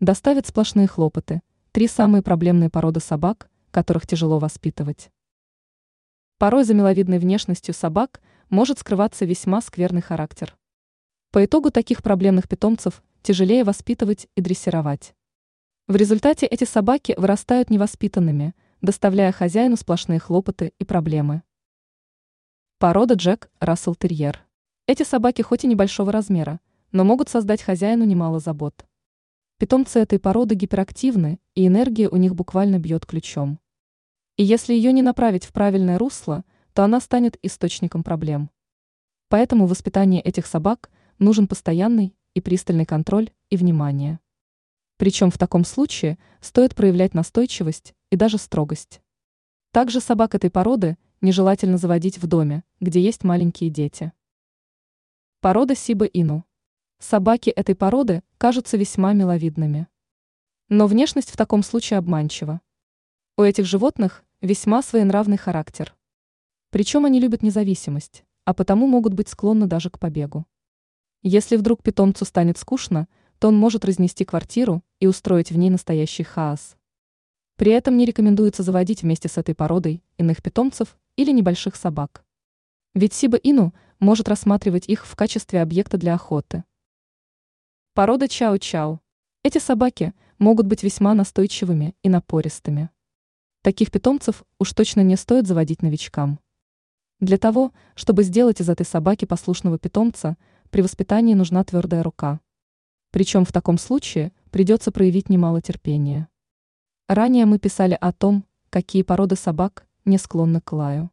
доставит сплошные хлопоты. Три самые проблемные породы собак, которых тяжело воспитывать. Порой за миловидной внешностью собак может скрываться весьма скверный характер. По итогу таких проблемных питомцев тяжелее воспитывать и дрессировать. В результате эти собаки вырастают невоспитанными, доставляя хозяину сплошные хлопоты и проблемы. Порода Джек Рассел Терьер. Эти собаки хоть и небольшого размера, но могут создать хозяину немало забот. Питомцы этой породы гиперактивны, и энергия у них буквально бьет ключом. И если ее не направить в правильное русло, то она станет источником проблем. Поэтому в воспитании этих собак нужен постоянный и пристальный контроль и внимание. Причем в таком случае стоит проявлять настойчивость и даже строгость. Также собак этой породы нежелательно заводить в доме, где есть маленькие дети. Порода Сиба Ину. Собаки этой породы кажутся весьма миловидными. Но внешность в таком случае обманчива. У этих животных весьма своенравный характер. Причем они любят независимость, а потому могут быть склонны даже к побегу. Если вдруг питомцу станет скучно, то он может разнести квартиру и устроить в ней настоящий хаос. При этом не рекомендуется заводить вместе с этой породой иных питомцев или небольших собак. Ведь Сиба Ину может рассматривать их в качестве объекта для охоты. Порода Чао-Чао. Эти собаки могут быть весьма настойчивыми и напористыми. Таких питомцев уж точно не стоит заводить новичкам. Для того, чтобы сделать из этой собаки послушного питомца, при воспитании нужна твердая рука. Причем в таком случае придется проявить немало терпения. Ранее мы писали о том, какие породы собак не склонны к лаю.